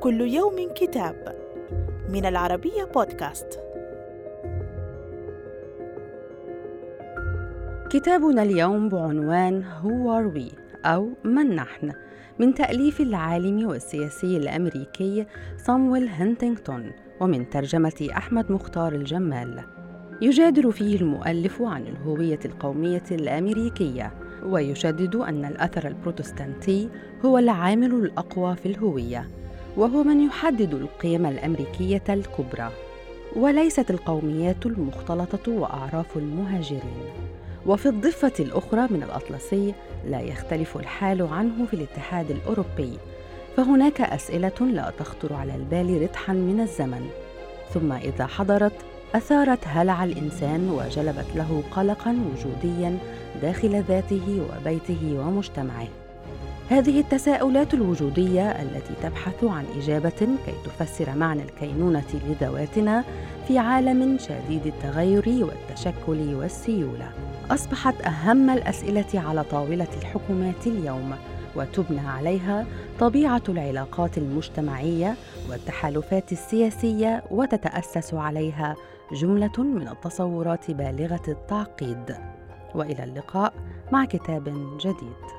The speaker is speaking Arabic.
كل يوم كتاب من العربية بودكاست. كتابنا اليوم بعنوان Who Are We أو من نحن من تأليف العالم والسياسي الأمريكي صامويل هنتينغتون ومن ترجمة أحمد مختار الجمال. يجادل فيه المؤلف عن الهوية القومية الأمريكية ويشدد أن الأثر البروتستانتي هو العامل الأقوى في الهوية وهو من يحدد القيم الأمريكية الكبرى وليست القوميات المختلطة وأعراف المهاجرين. وفي الضفة الأخرى من الأطلسي لا يختلف الحال عنه في الاتحاد الأوروبي فهناك أسئلة لا تخطر على البال رتحا من الزمن. ثم إذا حضرت أثارت هلع الإنسان وجلبت له قلقا وجوديا داخل ذاته وبيته ومجتمعه. هذه التساؤلات الوجودية التي تبحث عن إجابة كي تفسر معنى الكينونة لذواتنا في عالم شديد التغير والتشكل والسيولة. أصبحت أهم الأسئلة على طاولة الحكومات اليوم وتبنى عليها طبيعة العلاقات المجتمعية والتحالفات السياسية وتتأسس عليها جملة من التصورات بالغة التعقيد. وإلى اللقاء مع كتاب جديد.